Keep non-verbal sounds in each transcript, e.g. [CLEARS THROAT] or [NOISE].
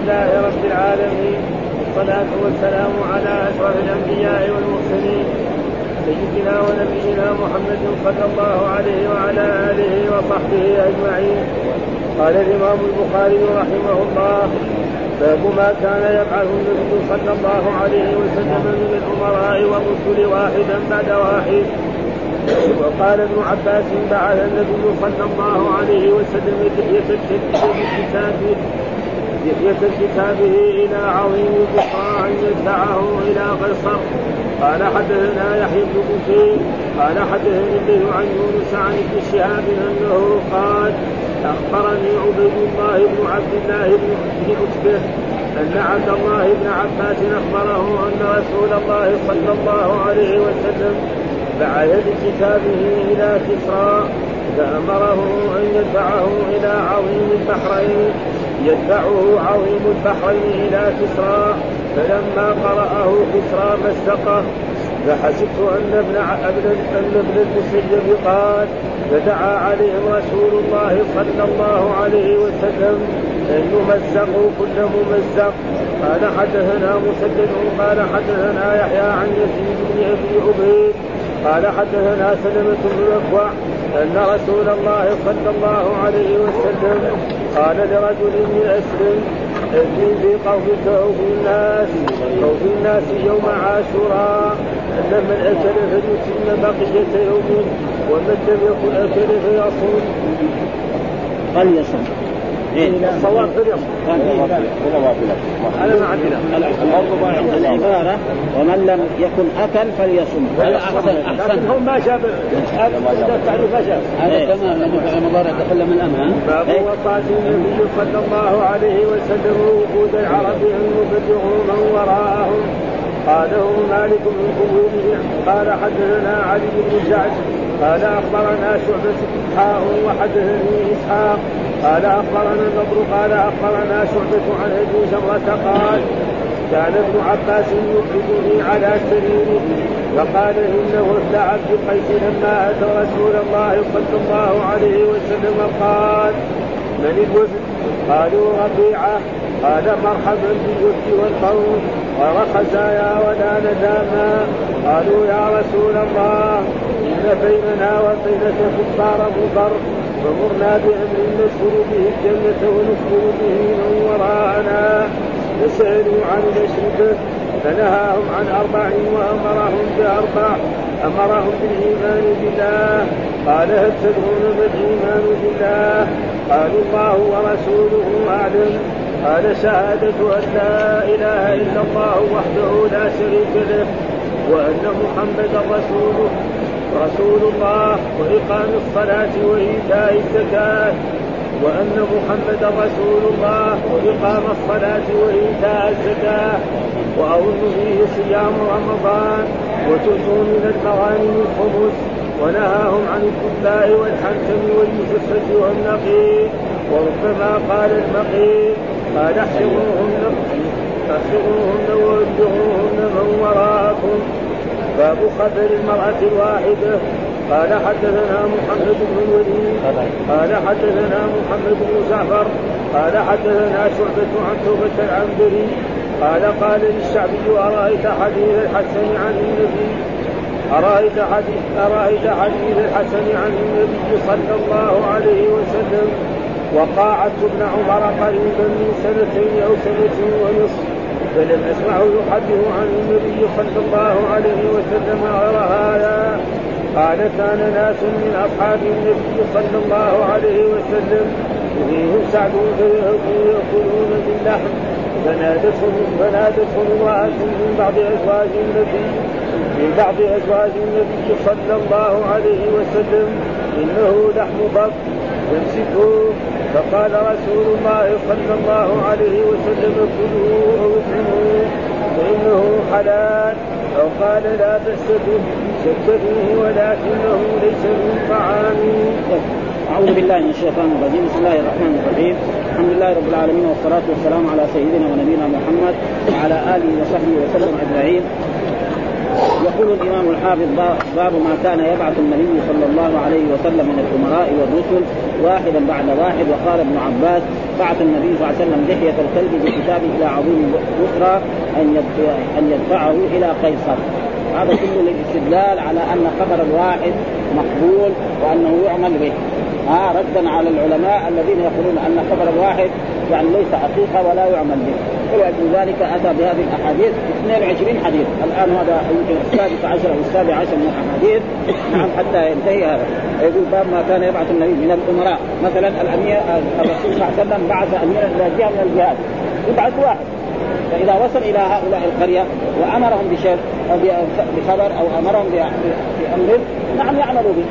لله رب العالمين والصلاة والسلام على أشرف الأنبياء والمرسلين سيدنا ونبينا محمد صلى الله عليه وعلى آله وصحبه أجمعين. قال الإمام البخاري رحمه الله باب ما كان يفعله النبي صلى الله عليه وسلم من الأمراء والرسل واحدا بعد واحد. وقال ابن عباس بعث النبي صلى الله عليه وسلم دحية كتابه دحية كتابه إلى عظيم بقاع يدفعه إلى قيصر. قال حدثنا يحيى بن بكير قال حدثني الليل عن يونس عن ابن شهاب أنه قال أخبرني عبيد الله بن عبد الله بن عتبة أن عبد الله بن عباس أخبره أن رسول الله صلى الله عليه وسلم بعث بكتابه إلى كسرى فأمره أن يدفعه إلى عظيم البحرين. يدفعه عظيم البحرين إلى كسرى فلما قرأه كسرى مزقه فحسبت أن ابن أن ابن المسيب قال فدعا عليهم رسول الله صلى الله عليه وسلم أن يمزقوا كل ممزق. قال حدثنا مسدد قال حدثنا يحيى عن يزيد بن أبي عبيد قال حدثنا سلمة بن أن رسول الله صلى الله عليه وسلم قال لرجل من أسلم ائذن في قومك أو في الناس أو في الناس يوم عاشوراء أن من أكل فليتم بقية يوم ومن لم يكن أكل فيصوم. فليصوم. إيه الصواب في اليوم هذا ما عندنا. العبارة ومن لم يكن أكل فليصم. أحسن لكن هم ما هذا التعريف ما هذا تمام لأنه في رمضان يتكلم الأمان باب وصاة النبي صلى الله عليه وسلم وقود العرب يبلغوا من وراءهم. قاله مالك من قبوله قال حدثنا علي بن جعد قال أخبرنا شعبة حاء وحدثني إسحاق قال أخبرنا النضر قال أخبرنا شعبة عن أبي جمرة قال كان ابن عباس يخرجني على سريره فقال إنه ابن عبد القيس لما أتى رسول الله صلى الله عليه وسلم قال من الوفد؟ قالوا ربيعة قال مرحبا بالوفد والقوم ورخزايا ولا نداما قالوا يا رسول الله إن بيننا وبينك كفار مضر فمرنا بامر ندخل به الجنة وندخل به من وراءنا. فسألوا عن الاشركه فنهاهم عن أربع وأمرهم بأربع أمرهم بالإيمان بالله. قال هل تدرون ما الايمان بالله؟ قالوا الله ورسوله أعلم. قال شهادة أن لا إله إلا الله وحده لا شريك له وأن محمدا رسوله رسول الله وإقام الصلاة وإيتاء الزكاة وأن محمدا رسول الله وإقام الصلاة وإيتاء الزكاة وأظن فيه صيام رمضان وتؤتوا من المغانم الخمس ونهاهم عن الكفاء والحنتم والمسسة والنقير وربما قال المقيل قال احشروهن احشروهن وابلغوهن من وراءكم. باب خبر المرأة الواحدة. قال حدثنا محمد بن الوليد قال حدثنا محمد بن جعفر قال حدثنا شعبة عن توبة العنبري قال قال للشعبي أرأيت حديث الحسن عن النبي؟ أرأيت حديث أرأيت حديث الحسن عن النبي صلى الله عليه وسلم؟ وقاعدت ابن عمر قريبا من سنتين أو سنتين ونصف. فلم اسمعه يحدث عن النبي صلى الله عليه وسلم غير هذا. قال كان ناس من أصحاب النبي صلى الله عليه وسلم فيهم سعد ياكلون باللحم. فنادتهم فنادتهم امرأة من بعض أزواج النبي من بعض أزواج النبي صلى الله عليه وسلم إنه لحم بط. يمسكوه فقال رسول الله صلى الله عليه وسلم كلوا أو فإنه حلال. أو قال لا بأس به فيه ولكنه ليس من طعام. أعوذ بالله من الشيطان الرجيم. بسم الله الرحمن الرحيم. الحمد لله رب العالمين والصلاة والسلام على سيدنا ونبينا محمد وعلى آله وصحبه وسلم أجمعين. يقول الإمام الحافظ باب ما كان يبعث النبي صلى الله عليه وسلم من الأمراء والرسل واحدا بعد واحد وقال ابن عباس بعث النبي صلى الله عليه وسلم لحية الكلب بكتابه إلى عظيم بكرى أن أن يدفعه إلى قيصر. هذا كله للاستدلال على أن خبر الواحد مقبول وأنه يعمل به. ها ردا على العلماء الذين يقولون أن خبر الواحد يعني ليس حقيقة ولا يعمل به. ولأجل ذلك أتى بهذه الأحاديث. 22 حديث. الآن هذا يمكن السادس عشر أو السابع عشر من الأحاديث. نعم حتى ينتهي هذا. يقول باب ما كان يبعث النبي من الأمراء. مثلا الأمير الرسول صلى الله عليه وسلم بعث اميرا إلى جهه من الجهاد. يبعث واحد. فإذا وصل إلى هؤلاء القرية وأمرهم بشيء أو بخبر أو أمرهم بأمر نعم يعملوا به.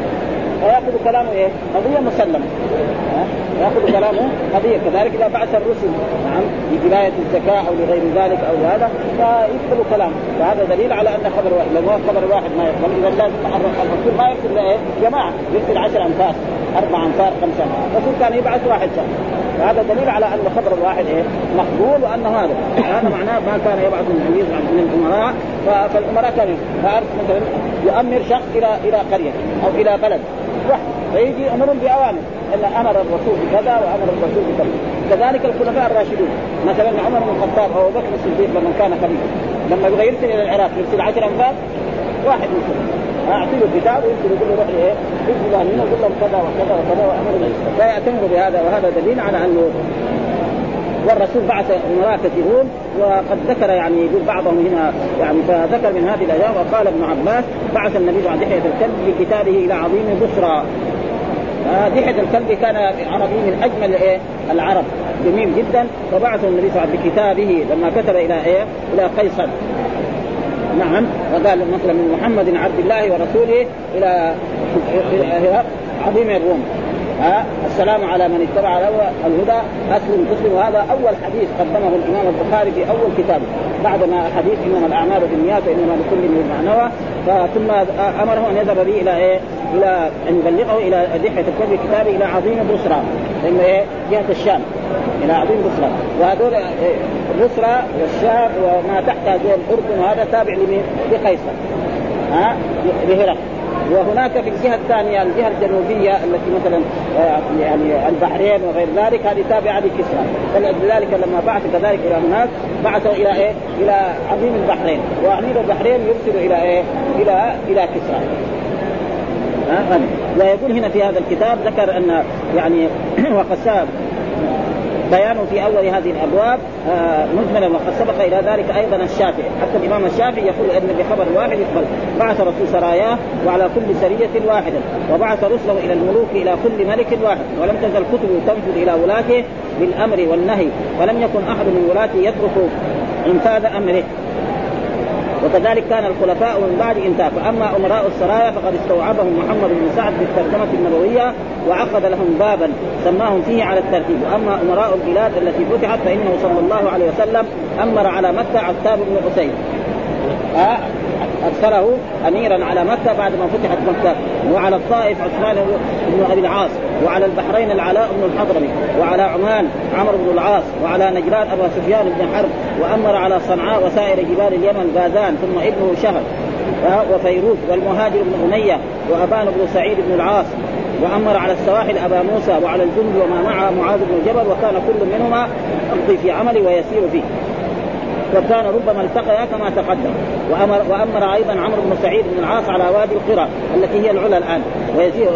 ويأخذ كلامه إيه؟ قضية مسلمة. ياخذ كلامه قضية. كذلك إذا بعث الرسل نعم لولايه الزكاة أو لغير ذلك أو هذا فيقبل كلامه فهذا دليل على أن خبر واحد لو خبر واحد ما يقبل إذا لازم الرسول ما يرسل إيه؟ جماعة يرسل 10 أنفاس أربع انفار خمسة انفار الرسول كان يبعث واحد شخص. فهذا دليل على أن خبر الواحد إيه؟ مقبول وأن هذا. هذا معناه ما كان يبعث من من الأمراء. فالأمراء كانوا مثلا يؤمر شخص إلى إلى قرية أو إلى بلد. وحده فيجي أمرهم بأوامر. ان أمر الرسول بكذا وأمر الرسول بكذا. كذلك الخلفاء الراشدون. مثلا عمر بن الخطاب أو بكر الصديق لما كان خليفه لما يبغى يرسل إلى العراق يرسل 10 انفاس واحد يرسل. أعطيه الكتاب ويرسل يقول له روح إيه؟ يقول لهم كذا وكذا وكذا وامر فيعتمر بهذا وهذا دليل على أنه والرسول بعث امراء كثيرون وقد ذكر يعني يقول بعضهم هنا يعني فذكر من هذه الأيام وقال ابن عباس بعث النبي عن دحيه الكلب بكتابه إلى عظيم بصرى دحيه الكلب كان عربي من أجمل إيه؟ العرب جميل جدا. فبعث النبي صلى الله عليه وسلم بكتابه لما كتب إلى إيه؟ إلى قيصر. نعم وقال مثلا من محمد عبد الله ورسوله إلى عظيم الروم. ها؟ السلام على من اتبع الهدى. اسلم تسلم وهذا أول حديث قدمه الإمام البخاري في أول كتابه. بعدما حديث انما الأعمال بالنيات وإنما لكل من نوى. ثم أمره أن يذهب به إلى إيه؟ إلى أن يبلغه إلى دحيه الكتب كتابه إلى عظيم بصرى. لأنه إيه؟ جهة الشام. إلى عظيم بصرى. وهذول إيه؟ بصرى والشام وما تحت الأردن وهذا تابع لمين؟ لقيصر. ها؟ لهرقل. وهناك في الجهة الثانية الجهة الجنوبية التي مثلا آه، يعني البحرين وغير ذلك هذه تابعة لكسرى. فلذلك لما بعث كذلك إلى هناك بعثوا إلى إيه؟ إلى عظيم البحرين. وامير البحرين يرسل إلى إيه؟ إلى إلى كسرى. ويقول هنا في هذا الكتاب ذكر أن يعني [CLEARS THROAT] وقد بيان في أول هذه الأبواب آه مجملا وقد سبق إلى ذلك أيضا الشافعي. حتى الإمام الشافعي يقول إن بخبر واحد يقبل. بعث رسول سراياه وعلى كل سرية واحدة وبعث رسله إلى الملوك إلى كل ملك واحد ولم تزل كتب تنفذ إلى ولاته بالأمر والنهي ولم يكن أحد من ولاته يترك إنفاذ أمره. وكذلك كان الخلفاء من بعد انتهى فاما أمراء السرايا فقد استوعبهم محمد بن سعد في الترجمة النبوية وعقد لهم بابا سماهم فيه على الترتيب. وأما أمراء البلاد التي فتحت فإنه صلى الله عليه وسلم أمر على مكة عتاب بن حسين ارسله أميرا على مكة بعد ما فتحت مكة. وعلى الطائف عثمان بن أبي العاص وعلى البحرين العلاء بن الحضرمي وعلى عمان عمرو بن العاص وعلى نجران ابا سفيان بن حرب وأمر على صنعاء وسائر جبال اليمن باذان ثم ابنه شهر وفيروز والمهاجر بن أمية وأبان بن سعيد بن العاص وأمر على السواحل أبا موسى وعلى الجند وما معه معاذ بن جبل وكان كل منهما يمضي في عمله ويسير فيه. وكان ربما التقيا كما تقدم. وامر وأمر أيضا عمرو بن سعيد بن العاص على وادي القرى التي هي العلا الآن. ويزيد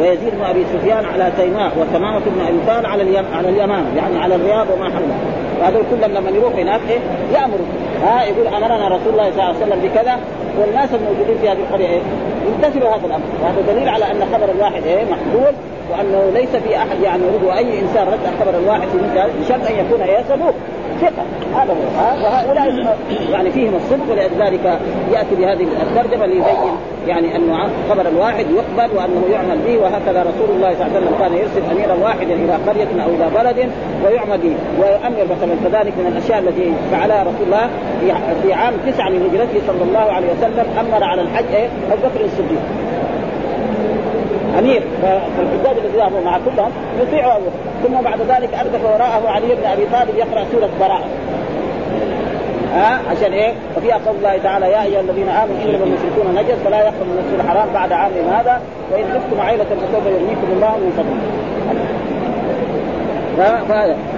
ويزيد بن أبي سفيان على سيناء وتمامة بن أبي على اليم على اليمامه يعني على الرياض وما حولها. وهذول كلهم لما يروح هناك إيه؟ يأمروا. ها يقول امرنا رسول الله صلى الله عليه وسلم بكذا والناس الموجودين في هذه القرية إيه؟ يمتثلوا هذا الأمر. وهذا دليل على أن خبر الواحد إيه مقبول وأنه ليس في أحد يعني يريد أي إنسان رد خبر الواحد في مثل بشرط أن يكون إيه صدوق ثقه هذا هو. وهؤلاء يعني فيهم الصدق ولذلك يأتي بهذه الترجمة ليبين يعني انه خبر الواحد يقبل وأنه يعمل به وهكذا رسول الله صلى الله عليه وسلم كان يرسل أميرا واحدا إلى قرية أو إلى بلد ويعمل به. ويؤمر مثلا كذلك من الأشياء التي فعلها رسول الله في عام تسعة من هجرته صلى الله عليه وسلم أمر على الحج إيه؟ أبو بكر الصديق. امير فالحجاج الذين ذهبوا مع كلهم يطيعوا ابو ثم بعد ذلك أردف وراءه علي بن أبي طالب يقرأ سورة براءة. ها؟ عشان إيه؟ وفيها قول الله تعالى يا أيها الذين آمنوا إنما المشركون نجس فلا يقربوا المسجد الحرام بعد عامهم هذا وإن خفتم عائله فسوف يغنيكم الله من فضله.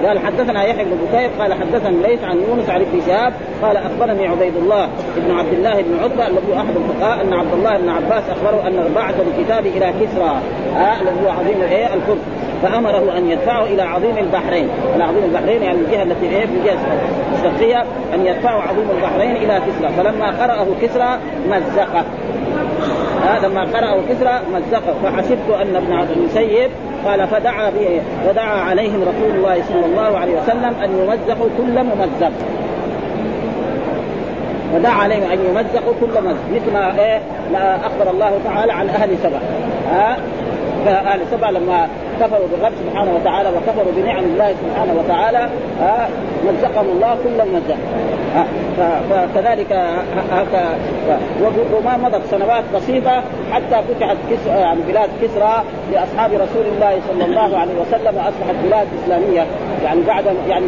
قال حدثنا يحيى بن بكير قال حدثنا ليس عن يونس عن ابن شهاب قال أخبرني عبيد الله بن عبد الله بن عتبه الذي أحد الفقهاء أن عبد الله بن عباس أخبره أن بعث الكتاب إلى كسرى آه الذي هو عظيم الإيه؟ الفرس فأمره أن يدفعه إلى عظيم البحرين، عظيم البحرين يعني الجهة التي إيه؟ في الجهة الشرقية. أن يدفعه عظيم البحرين إلى كسرى، فلما قرأه كسرى مزقه. هذا لما قرأه كسرى مزقه. فحسبت أن ابن عبد المسيب قال فدعا به فدعا عليهم رسول الله صلى الله عليه وسلم أن يمزقوا كل ممزق. فدعا عليهم أن يمزقوا كل مزق. مثل ما إيه؟ أخبر الله تعالى عن أهل سبع ها؟ فأهل سبع لما كفروا بالرب سبحانه وتعالى وكفروا بنعم الله سبحانه وتعالى مزقهم الله كل مزق فكذلك هكا. وما مضت سنوات بسيطة حتى فتحت كسرى يعني بلاد كسرى لأصحاب رسول الله صلى الله عليه وسلم وأصبحت بلاد إسلامية. يعني بعد يعني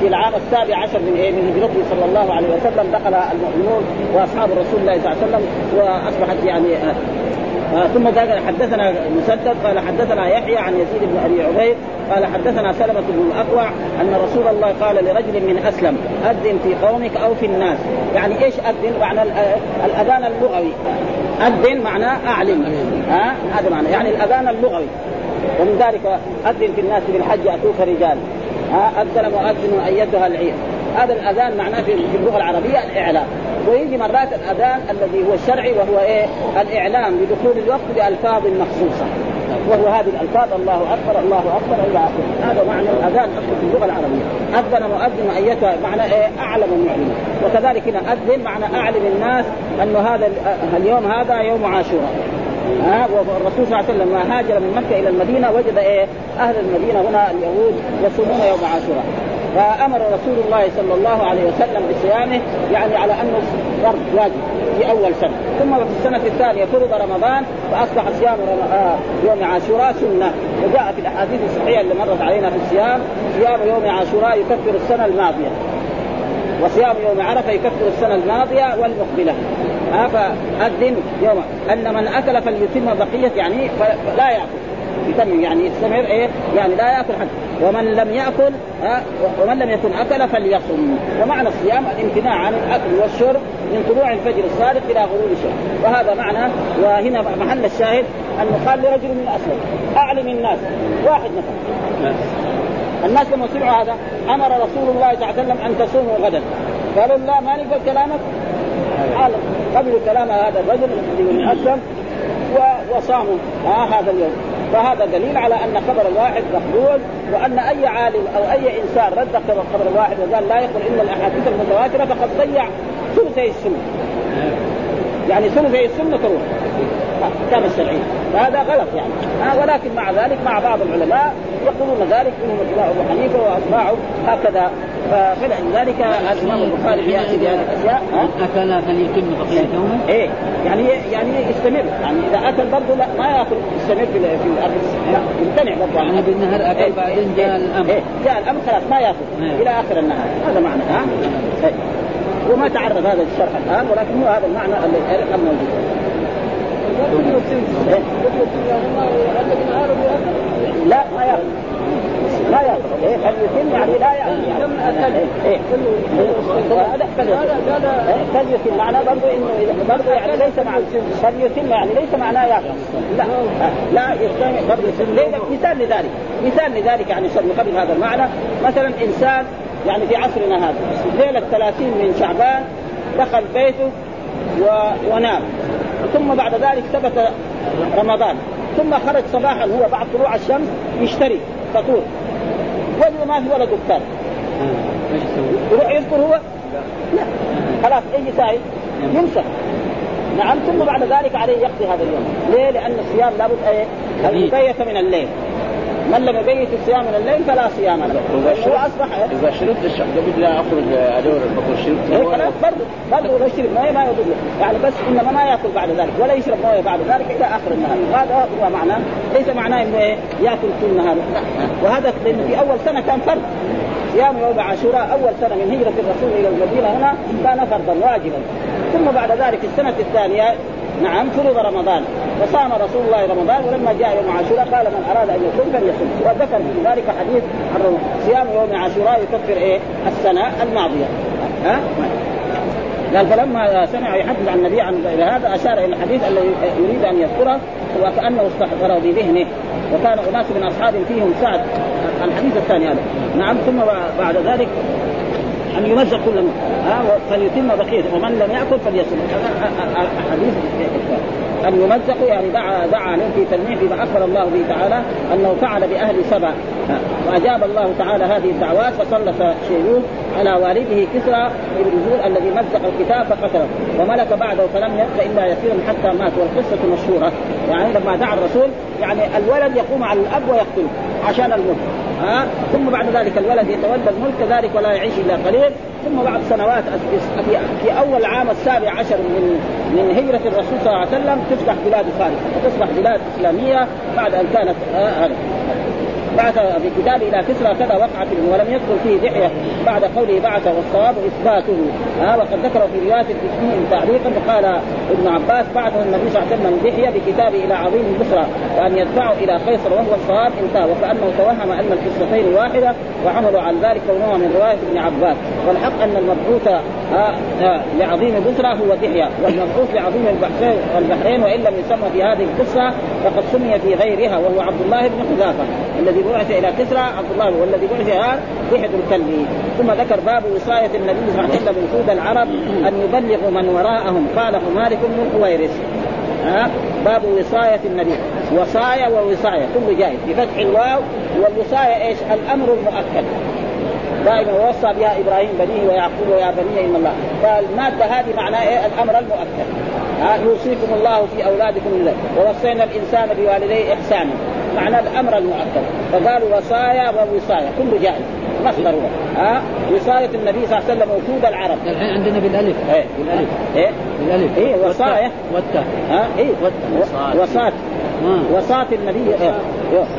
في العام السابع عشر من إيه من هجرته صلى الله عليه وسلم دخل المؤمنون وأصحاب رسول الله صلى الله عليه وسلم وأصبحت يعني آه ثم قال حدثنا مسدد قال حدثنا يحيى عن يزيد بن أبي عبيد قال حدثنا سلمة بن الأقوع أن رسول الله قال لرجل من أسلم أذن في قومك أو في الناس. يعني إيش أذن؟ معنى الأذان اللغوي. أذن معناه أعلم. ها؟ آه هذا معنى. يعني الأذان اللغوي. ومن ذلك أذن في الناس بالحج اتوك رجال. ها؟ آه اذن مؤذن أيتها العير. هذا الأذان معناه في اللغة العربية الإعلام. ويجي مرات الأذان الذي هو الشرعي وهو إيه؟ الإعلام بدخول الوقت بألفاظ مخصوصة. وهو هذه الألفاظ الله أكبر الله أكبر إلى آخره. هذا معنى الأذان في اللغة العربية. أذن مؤذن أيتها معنى إيه؟ أعلم معلم وكذلك هنا أذن معنى أعلم الناس أنه هذا اليوم هذا يوم عاشوراء. ها؟ والرسول صلى الله عليه وسلم لما هاجر من مكة إلى المدينة وجد إيه؟ أهل المدينة هنا اليهود يصومون يوم عاشوراء. فأمر رسول الله صلى الله عليه وسلم بصيامه يعني على أنه فرض واجب في أول سنة. ثم في السنة الثانية فرض رمضان فأصبح صيام آه يوم عاشوراء سنة. وجاء في الأحاديث الصحيحة اللي مرت علينا في الصيام صيام يوم عاشوراء يكفر السنة الماضية. وصيام يوم عرفة يكفر السنة الماضية والمقبلة. ها فأذن يوم. أن من أكل فليتم بقية يعني فلا يأكل. يتم يعني يستمر إيه؟ يعني لا يأكل حتى ومن لم يأكل ها ومن لم يكن أكل فليصم. ومعنى الصيام الامتناع عن الأكل والشرب من طلوع الفجر الصادق إلى غروب الشمس. وهذا معنى وهنا محل الشاهد انه قال لرجل من الاسلم أعلم الناس. واحد مثلا. الناس لما سمعوا هذا أمر رسول الله صلى الله عليه وسلم أن تصوموا غدا. قالوا لا ما نقبل كلامك. قبلوا كلام هذا الرجل من أسلم وصاموا. آه هذا اليوم. فهذا دليل على أن خبر الواحد مقبول وأن أي عالم أو أي إنسان رد خبر الواحد وقال لا يقبل الا الأحاديث المتواترة فقد ضيع ثلثي السنة. يعني ثلثي السنة تروح. كان الشرعي فهذا غلط يعني. آه ولكن مع ذلك مع بعض العلماء يقولون ذلك منهم الامام أبو حنيفة واتباعه هكذا. فلذلك الامام البخاري ياتي بهذه الاشياء اكل فليتم بقيه يومه؟ إيه يعني يعني يستمر يعني اذا اكل برضه لا ما ياكل يستمر في في الأرض لا يمتنع برضه يعني بالنهار اكل إيه بعدين جاء الامر إيه جاء الامر خلاص ما ياكل إيه إلى اخر النهار هذا معنى ها إيه وما تعرض هذا الشرح الان ولكن هو هذا المعنى الذي موجود لا ما ياكل لا ياكل إيه فليتم يعني لا ياكل يعني إيه هذا فليتم معناه برضه إنه برضه يعني ليس مع فليتم يعني ليس معناه ياكل لا. لا يستمع برضه مثال لذلك. مثال لذلك يعني قبل هذا المعنى. مثلا إنسان يعني في عصرنا هذا. ليلة 30 من شعبان دخل بيته و... ونام. ثم بعد ذلك ثبت رمضان. ثم خرج صباحا هو بعد طلوع الشمس يشتري فطور. وجد ما في ولا دكان. يروح يذكر هو؟ لا. خلاص أي سائل يمسك نعم ثم بعد ذلك عليه يقضي هذا اليوم. ليه؟ لأن الصيام لابد إيه؟ ان يبيت من الليل. من لم يبيت الصيام من الليل فلا صيام له. هو اصبح إذا شربت الشيخ قبل لا أخرج أدور الفطور شربت إيه خلاص برضه برضه لو يشرب موية ما يضر. يعني بس إنما ما يأكل بعد ذلك ولا يشرب موية بعد ذلك إلى اخر النهار هذا هو معناه ليس معناه إنه يأكل طول النهار. لا وهذا لأنه في أول سنة كان فرض. صيام يوم عاشوراء أول سنة من هجرة الرسول إلى المدينة هنا كان فرضا واجبا. ثم بعد ذلك السنة الثانية نعم فرض رمضان. وصام رسول الله رمضان ولما جاء يوم عاشوراء قال من أراد أن يصوم فليصوم. وذكر في ذلك حديث عن صيام يوم عاشوراء يكفر إيه؟ السنة الماضية. ها؟ قال فلما سمع يحدث عن النبي عن هذا أشار إلى الحديث الذي يريد أن يذكره وكانه استحضره بذهنه. وكان أناس من اصحاب فيهم سعد. الحديث الثاني هذا. نعم ثم بعد ذلك أن يمزق كل ها؟ فليتم بقيته ومن لم يأكل فليصوم. حديث أن يمزقوا يعني دعا دعا عليهم في تلميح بما أخبر الله به تعالى أنه فعل بأهل سبع. واجاب الله تعالى هذه الدعوات فسلط شيوخ على والده كسرى بن زور الذي مزق الكتاب فقتله. وملك بعده فلم يبق الا يسير حتى مات والقصة مشهورة. يعني لما دعا الرسول يعني الولد يقوم على الأب ويقتله عشان الملك. ها؟ ثم بعد ذلك الولد يتولى الملك كذلك ولا يعيش إلا قليل. ثم بعد سنوات في, أول عام السابع عشر من من هجرة الرسول صلى الله عليه وسلم تفتح بلاد فارس وتصبح بلاد إسلامية بعد أن كانت آه. بعث بكتابه إلى كسرى كذا وقعت ولم يذكر فيه دحية. بعد قوله بعث والصواب إثباته. ها وقد ذكره في رواية التسنيم تعليقا فقال ابن عباس بعثه النبي صلى الله عليه وسلم دحية بكتابه إلى عظيم بصرى وأن يدفعه إلى قيصر وهو الصواب انتهى وكأنه توهم أن القصتين واحدة وعملوا عن ذلك كونهما من رواية ابن عباس. والحق أن المبعوث لعظيم بصرى هو دحية. والمبعوث لعظيم البحرين وإن لم يسمى في هذه القصة فقد سمي في غيرها وهو عبد الله بن حذافه الذي بعث إلى كسرى عبد الله والذي بعث وحد الكلب. ثم ذكر باب وصاية النبي صلى الله عليه وسلم العرب أن يبلغوا من وراءهم. قاله مالك بن ها؟ باب وصاية النبي. وصاية ووصاية كله جاي بفتح الواو والوصاية إيش؟ الأمر المؤكد. دائما ووصى بها إبراهيم بنيه ويعقوب ويا بني إن الله. فالماده هذه معناها إيه؟ الأمر المؤكد. يوصيكم الله في أولادكم ووصينا الإنسان بوالديه إحسانا. معنى الأمر المؤكد فقالوا وصايا ووصايا. كله جائز. مصدر ها وصاية النبي صلى الله عليه وسلم وفود العرب. الحين عندنا بالألف. إيه بالألف. إيه؟ بالألف. إيه وصايا والتاء ها إيه وصاة. وصاة. النبي إيه؟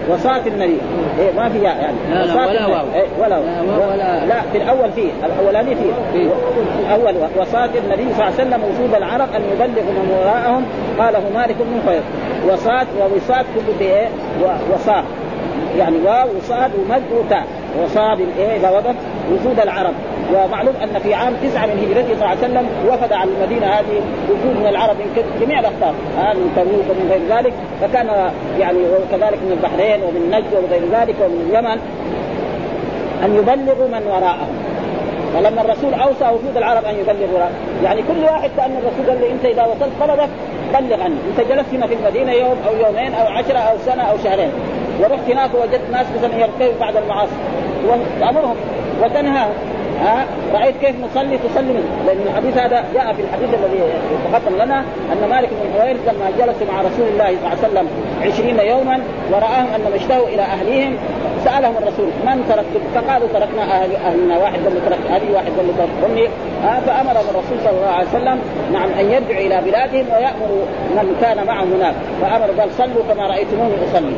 وصاة النبي. إيه ما في يعني. لا لا ولا واو. إيه ولا لا, ولا لا في الأول فيه الأولاني فيه. الأول وصاة النبي صلى الله عليه وسلم وجود العرب أن يبلغوا من وراءهم. قاله مالك بن خير وصاة ووصاة كله في إيه وصاة. يعني واو وصاد ومد وتاء. وصاد إيه وقف وجود العرب. ومعلوم أن في عام تسعة من هجرته صلى الله عليه وسلم وفد على المدينة هذه وجود من العرب من جميع الأقطار. آه من تبوك ومن غير ذلك. فكان يعني وكذلك من البحرين ومن نجد وغير ذلك ومن اليمن أن يبلغوا من وراءهم. فلما الرسول اوصى وجود العرب أن يبلغوا يعني كل واحد كأن الرسول قال له أنت إذا وصلت بلدك بلغ عني أنت جلست هنا في المدينة يوم أو يومين أو عشرة أو سنة أو شهرين. ورحت هناك وجدت ناس مثلا يرتكبوا بعد المعاصي. وتامرهم وتنهاهم. ها؟ رأيت كيف نصلي تصلي منه لأن الحديث هذا جاء في الحديث الذي يتقدم لنا أن مالك بن حويرث لما جلس مع رسول الله صلى الله عليه وسلم عشرين يوما ورآهم أنهم اشتهوا إلى أهليهم سألهم الرسول من تركتم فقالوا تركنا أهل أهلنا واحد له ترك أبي واحد له ترك أمي. فأمرهم الرسول صلى الله عليه وسلم نعم أن يرجعوا إلى بلادهم ويامر من كان معهم هناك. فأمر قال صلوا كما رأيتموني أصلي.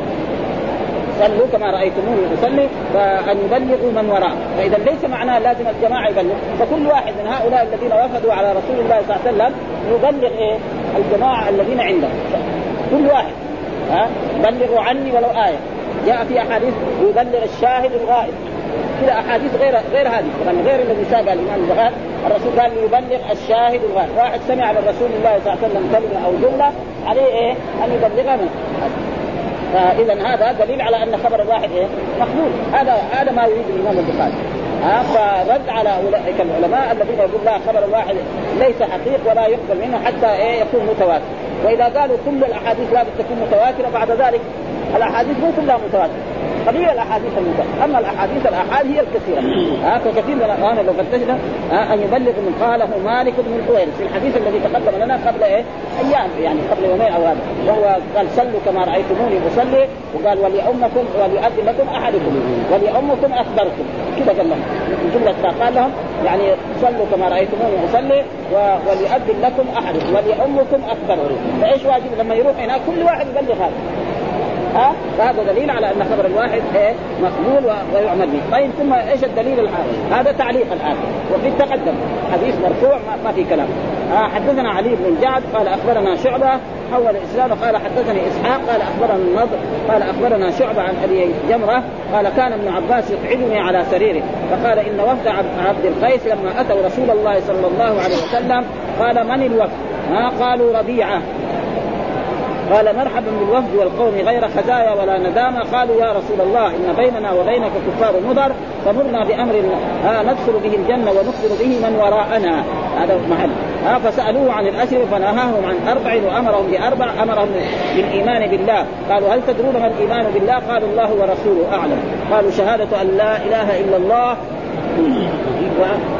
صلوا كما رأيتموني أصلي فان يبلغوا من وراء. فإذا ليس معناه لازم الجماعة يبلغ. فكل واحد من هؤلاء الذين وفدوا على رسول الله صلى الله عليه وسلم يبلغ إيه؟ الجماعة الذين عنده. كل واحد. ها؟ بلغوا عني ولو آية. جاء في أحاديث يبلغ الشاهد الغائب. كذا أحاديث غير غير هذه. طبعا غير الذي ساق الإمام البخاري. الرسول قال يبلغ الشاهد الغائب. واحد سمع من رسول الله صلى الله عليه وسلم كلمة أو جملة عليه إيه؟ أن يبلغها من فإذا هذا دليل على أن خبر الواحد إيه؟ مقبول هذا هذا ما يريد الإمام البخاري. فرد على أولئك العلماء الذين يقول لا خبر الواحد ليس حقيق ولا يقبل منه حتى إيه؟ يكون متواتر. وإذا قالوا كل الأحاديث لابد تكون متواترة بعد ذلك الأحاديث مو كلها متواترة. قليل الأحاديث المتواتره أما الأحاديث الاحاد هي الكثيرة. ها فكثير من الأخوان لو فتشنا أن يبلغ من قاله مالك بن الحويرث في الحديث الذي تقدم لنا قبل إيه؟ أيام يعني قبل يومين أو هذا. وهو قال صلوا كما رأيتموني أصلي وقال وليؤمكم وليؤذن لكم أحدكم وليؤمكم اكبركم كذا قال لهم. جملة قال لهم يعني صلوا كما رأيتموني أصلي وليؤذن لكم أحدكم وليؤمكم اكبركم فإيش واجب لما يروح هناك؟ كل واحد يبلغ هذا. ها؟ فهذا دليل على أن خبر الواحد إيه؟ مقبول ويعمل به طيب ثم إيش الدليل الآن؟ هذا تعليق الآن. وفي التقدم. حديث مرفوع ما, ما في كلام. آه حدثنا علي بن الجعد قال أخبرنا شعبة حول الإسلام قال حدثني إسحاق قال أخبرنا النضر قال أخبرنا شعبة عن أبي جمرة قال كان ابن عباس يقعدني على سريره فقال إن وفد عبد عبد القيس لما أتوا رسول الله صلى الله عليه وسلم قال من الوفد؟ ها؟ قالوا ربيعة. قال مرحبا بالوفد والقوم غير خزايا ولا ندامة. قالوا يا رسول الله إن بيننا وبينك كفار مضر فمرنا بأمر ها ندخل به الجنة ونخبر به من وراءنا. هذا محل. ها فسألوه عن الأسر فنهاهم عن أربع وأمرهم بأربع أمرهم بالإيمان بالله. قالوا هل تدرون ما الإيمان بالله؟ قالوا الله ورسوله أعلم. قالوا شهادة أن لا إله إلا الله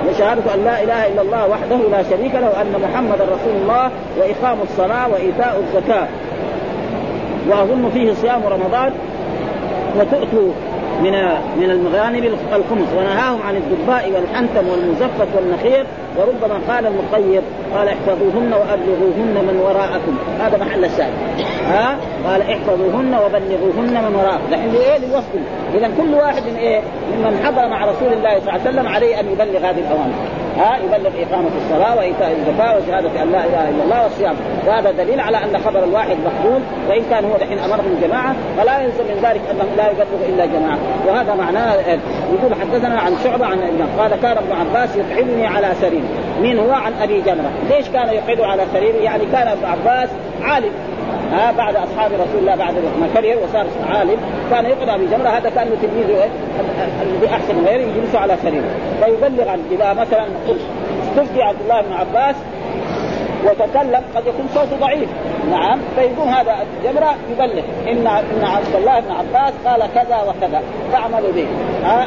وشهادة أن لا إله إلا الله وحده لا شريك له وأن محمدا رسول الله وإقام الصلاة وإيتاء الزكاة. وأظن فيه صيام رمضان وتؤتوا من من المغانم الخمس. ونهاهم عن الدباء والحنتم والمزفت والنخير وربما قال المطيب قال احفظوهن وأبلغوهن من وراءكم. هذا محل الشاهد. ها؟ قال احفظوهن وبلغوهن من وراءكم. لكن إيه للوصف. إذا كل واحد من إيه؟ ممن حضر مع رسول الله صلى الله عليه وسلم عليه أن يبلغ هذه الأوامر. ها؟ يبلغ إقامة الصلاة وإيتاء الزكاة وشهادة أن لا إله إلا الله والصيام. وهذا دليل على أن خبر الواحد مقبول وإن كان هو دحين أمرهم جماعة فلا يلزم من ذلك انه لا يبلغ إلا جماعة. وهذا معناه يقول حدثنا عن شعبة عن قال كان ابن عباس يطعمني على سرير. مين هو عن أبي جمرة. ليش كان يقعد على سريره يعني كان ابن عباس عالم. ها بعد أصحاب رسول الله بعد ما كبر وصار عالم. كان يقعد أبي جمرة. هذا كان تلميذه إيه؟ الذي أحسن من غيره يجلسه على سريره فيبلغ عن اذا مثلا استفتي عبد الله بن عباس وتكلم قد يكون صوته ضعيف. نعم فيقوم هذا الجمرة يبلغ إن إن عبد الله بن عباس قال كذا وكذا فأعملوا به.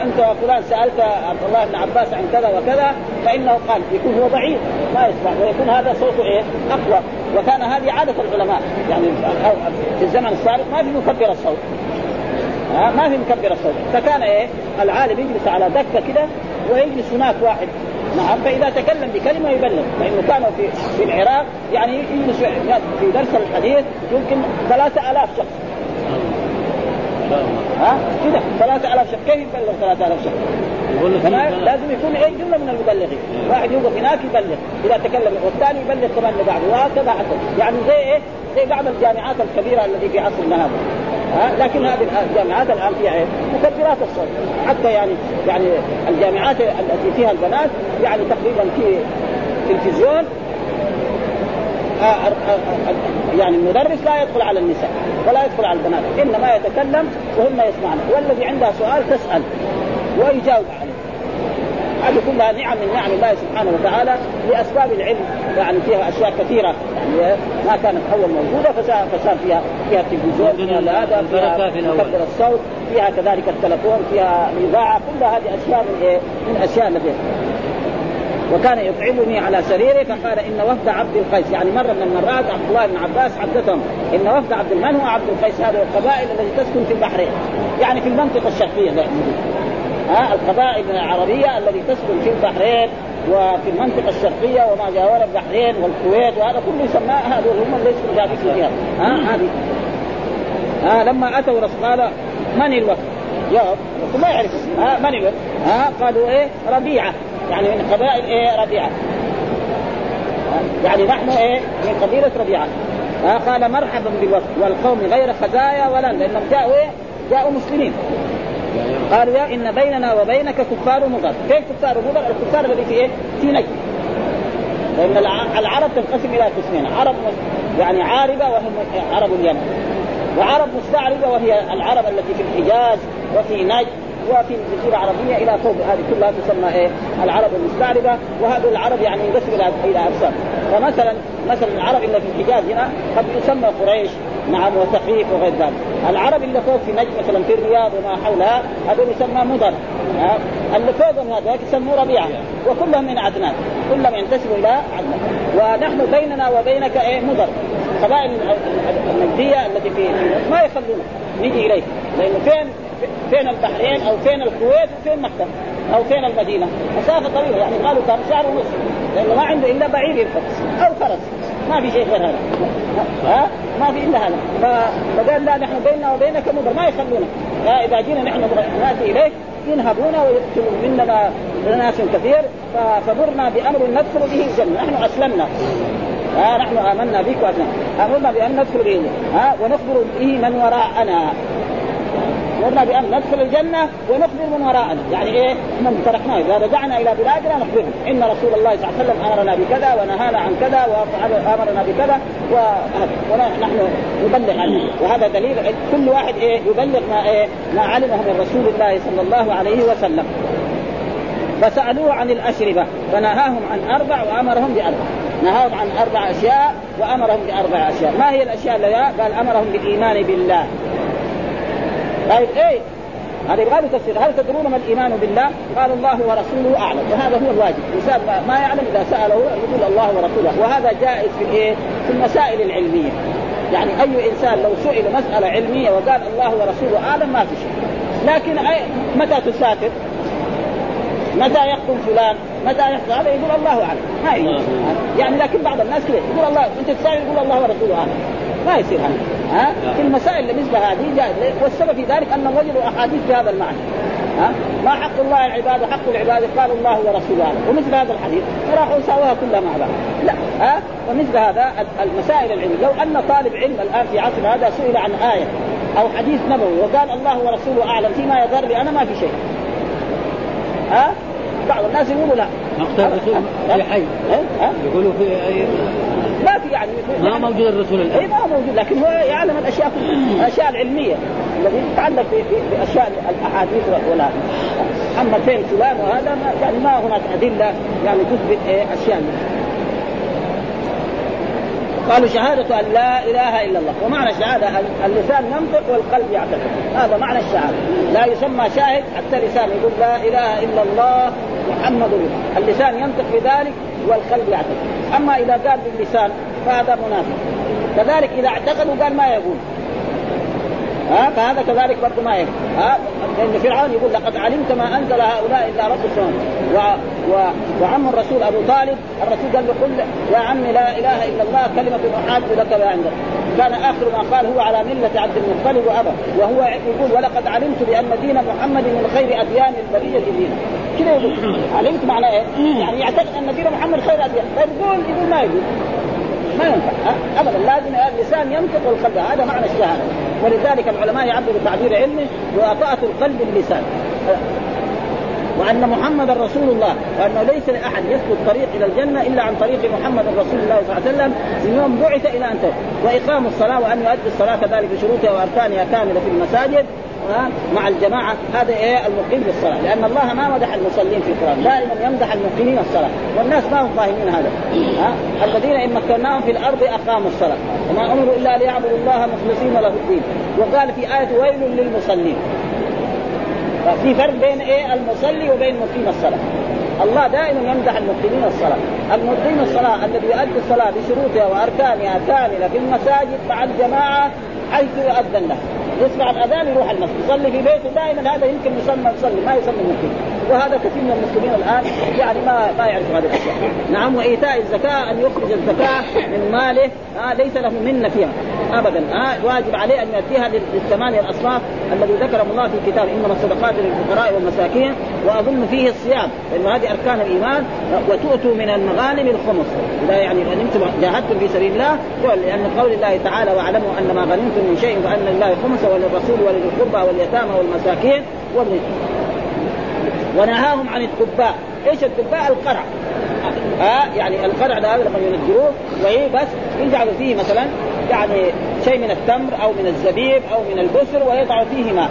أنت يا فلان سألت عبد الله بن عباس عن كذا وكذا فإنه قال يكون هو ضعيف ما يسمع ويكون هذا صوته إيه؟ أقوى. وكان هذه عادة العلماء يعني في الزمن السابق ما في مكبر الصوت. ها ما في مكبر الصوت. فكان إيه؟ العالم يجلس على دكة كده ويجلس هناك واحد. نعم فإذا تكلم بكلمة يبلغ فانه كانوا في في العراق يعني يجلس في درس الحديث يمكن ثلاثة آلاف شخص. ها؟ كده ثلاثة آلاف شخص. كيف يبلغ ثلاثة آلاف شخص؟ فما لازم يكون إيه جملة من المبلغين، واحد يوقف هناك يبلغ، إذا تكلم والثاني يبلغ كمان لبعضه وهكذا حتى، يعني زي إيه؟ زي بعض الجامعات الكبيرة التي في عصرنا هذا. ها لكن هذه الجامعات الآن فيها إيه؟ مكبرات الصوت، حتى يعني يعني الجامعات التي فيها البنات يعني تقريبا في تلفزيون آه آه آه يعني المدرس لا يدخل على النساء ولا يدخل على البنات إنما يتكلم وهن يسمعن والذي عنده سؤال تسأل ويجاوب عليه. هذه كلها نعم من نعم الله سبحانه وتعالى لأسباب العلم. يعني فيها أشياء كثيرة. يعني ما كانت أول موجودة فصار فيها فيها التلفزيون فيها الهذا فيها مكبر الصوت فيها كذلك التلفون فيها الإذاعة كل هذه أشياء من إيه؟ من أشياء التي وكان يطعمني على سريره فقال إن وفد عبد القيس. يعني مرة من المرات عبد الله بن عباس حدثهم إن وفد عبد المن هو عبد القيس؟ هذه القبائل التي تسكن في البحرين. يعني في المنطقة الشرقية زي ها القبائل العربية التي تسكن في البحرين وفي المنطقة الشرقية وما جاور البحرين والكويت وهذا كله يسمى هذول هم اللي يسكنوا جالسين فيها ها هذه. ها لما أتوا رسول قال من الوفد؟ جاوب ما يعرف ها من الوفد؟ ها قالوا إيه؟ ربيعة. يعني من قبائل إيه؟ ربيعة. يعني نحن إيه؟ من قبيلة ربيعة. ها قال مرحبا بالوفد والقوم غير خزايا ولا لأنهم جاءوا إيه؟ جاءوا مسلمين. قالوا يا إن بيننا وبينك كفار مضر، كيف كفار مضر؟ الكفار الذي في إيه؟ في نجد. لأن العرب تنقسم إلى قسمين، عرب يعني عاربة وهم عرب اليمن. وعرب مستعربة وهي العرب التي في الحجاز وفي نجد وفي الجزيرة العربية إلى فوق هذه كلها تسمى إيه؟ العرب المستعربة وهذه العرب يعني ينقسم إلى إلى أقسام فمثلا مثلا العرب اللي في الحجاز هنا قد يسمى قريش نعم وثقيف وغير ذلك. العرب اللي فوق في نجد مثلا في الرياض وما حولها هذول يسمى مضر. اللي فوقهم هذاك يسموه ربيعة. وكلهم من عدنان. كلهم ينتسبوا إلى عدنان. ونحن بيننا وبينك إيه؟ مضر. قبائل النجدية التي في ما يخلونا نجي إليه لأنه فين فين البحرين أو فين الكويت وفين مكه أو فين المدينة؟ مسافة طويلة. يعني قالوا كم شهر ونصف لأنه ما عنده إلا بعير يركب أو فرس. ما في شيء غير هذا. ها؟ ما في إلا هذا. فقال لا نحن بيننا وبينك مدر ما يخلونا. إذا جينا نحن ناتي إليك ينهبونا ويقتلوا مننا ناس كثير فمرنا بأمر ندخل به الجنة. نحن أسلمنا. ها؟ نحن آمنا بك وأسلمنا. أمرنا بأن ندخل به ها؟ ونخبر به من وراءنا. امرنا بأن ندخل الجنة ونخبر من وراءنا، يعني إيه؟ من تركناه. إذا رجعنا إلى بلادنا نخبرهم إن رسول الله صلى الله عليه وسلم أمرنا بكذا ونهانا عن كذا وامرنا بكذا ونحن نبلغ عنه. وهذا دليل كل واحد إيه؟ يبلغ ما إيه؟ ما علمه من رسول الله صلى الله عليه وسلم. فسألوه عن الأشربة فنهاهم عن أربع وأمرهم بأربع. نهاهم عن أربع أشياء وأمرهم بأربع أشياء، ما هي الأشياء اللي قال أمرهم بالايمان بالله؟ طيب إيه؟ هذا يبغى له تفسير. هل تدرون ما الإيمان بالله؟ قال الله ورسوله أعلم. وهذا هو الواجب. الإنسان ما يعلم إذا سأله يقول الله ورسوله. وهذا جائز في الايه؟ في المسائل العلمية. يعني أي إنسان لو سئل مسألة علمية وقال الله ورسوله أعلم ما في شيء. لكن أي متى تسافر؟ متى يقتل فلان؟ متى يحصل هذا يقول الله أعلم. ما. يعني لكن بعض الناس كذا. يقول الله أنت تسال يقول الله ورسوله أعلم. ما يصير هذا. ها؟ في المسائل اللي مثل هذه جائز والسبب في ذلك أن وجدوا احاديث بهذا المعنى. ها؟ ما حق الله العباد وحق العباد قال الله ورسوله. ومثل هذا الحديث راحوا سواها كلها مع بعض. لا ها؟ ومثل هذا المسائل العلميه لو أن طالب علم الآن في عصر هذا سئل عن آية أو حديث نبوي وقال الله ورسوله أعلم فيما يضر أنا ما في شيء. ها؟ بعض الناس يقولوا لا. مقتل الرسول في حي. يقولوا في ما في يعني ما موجود الرسول الآن. اي ما موجود. لكن هو يعلم الأشياء الأشياء العلمية. الذي يتعلق باشياء الأحاديث ولا أما فين فلان وهذا ما يعني ما هناك أدلة يعني تثبت إيه أشياء. قالوا شهادة أن لا إله إلا الله. ومعنى الشهادة اللسان ينطق والقلب يعتقد. هذا معنى الشهادة. لا يسمى شاهد حتى اللسان يقول لا إله إلا الله محمد رسول اللسان ينطق بذلك والقلب يعتقد. أما إذا قال باللسان فهذا منافق. كذلك إذا اعتقد قال ما يقول. ها؟ فهذا كذلك برضه ما يكفي ها؟ لأن فرعون يقول لقد علمت ما أنزل هؤلاء إلا رب السماوات و... و... وعم الرسول أبو طالب الرسول قال له قل يا عمي لا إله إلا الله كلمة احاج لك بها عندك. كان آخر ما قال هو على ملة عبد المطلب وابى وهو يقول ولقد علمت بأن دين محمد من خير أديان البرية دينا. كذا يقول. علمت معنى إيه؟ يعني يعتقد أن دين محمد خير أديان. طيب يقول يقول ما يقول. ما ينفع. ابدا. لازم اللسان ينطق والقلب هذا معنى الشهادة. ولذلك العلماء يعبروا تعبير علمي وأطاعة القلب باللسان وأن محمدا رسول الله وأنه ليس لأحد يسلك الطريق إلى الجنة إلا عن طريق محمد رسول الله صلى الله عليه وسلم. من يوم بعث إلى ان وإقام الصلاة وأن يؤدي الصلاة كذلك بشروطها وأركانها كاملة في المساجد. مع الجماعة هذا إيه؟ المقيم بالصلاه لأن الله ما مدح المصلين في القرآن. دائما يمدح المقيمين الصلاة. والناس ما هم فاهمين هذا. ها؟ الذين إن مكناهم في الأرض أقاموا الصلاة. وما أمروا إلا ليعبدوا الله مخلصين له الدين. وقال في آية ويل للمصلين. في فرق بين إيه؟ المصلي وبين مقيم الصلاة. الله دائما يمدح المقيمين الصلاة. المقيم الصلاة الذي يؤدي الصلاة بشروطها وأركانها كاملة في المساجد مع الجماعة حيث يؤذن له. يسمع الأذان يروح المسجد. يصلي في بيته دائما هذا يمكن يسمى يصلي ما يسمى مقيم وهذا كثير من المسلمين الآن يعني ما ما يعرف هذه الأشياء. نعم وإيتاء الزكاة أن يخرج الزكاة من ماله. آه ليس له منه فيها ابدا. آه واجب عليه أن يؤديها للثمانية الأصناف الذي ذكرهم الله في كتابه إنما الصدقات للفقراء والمساكين وأظن فيه الصيام لأنه هذه أركان الإيمان وتؤتوا من المغانم الخمس. إذا يعني ان أنتم جاهدتم في سبيل الله لأن قول الله تعالى واعلموا أن ما غنمتم من شيء فأن لله خمسه وللرسول ولذي القربى واليتامى والمساكين وابن ونهاهم عن الدباء إيش الدباء القرع. ها؟ آه يعني القرع ده لما ينجروه. وهي بس يجعلوا فيه مثلا يعني شيء من التمر أو من الزبيب أو من البسر ويضع فيه ماء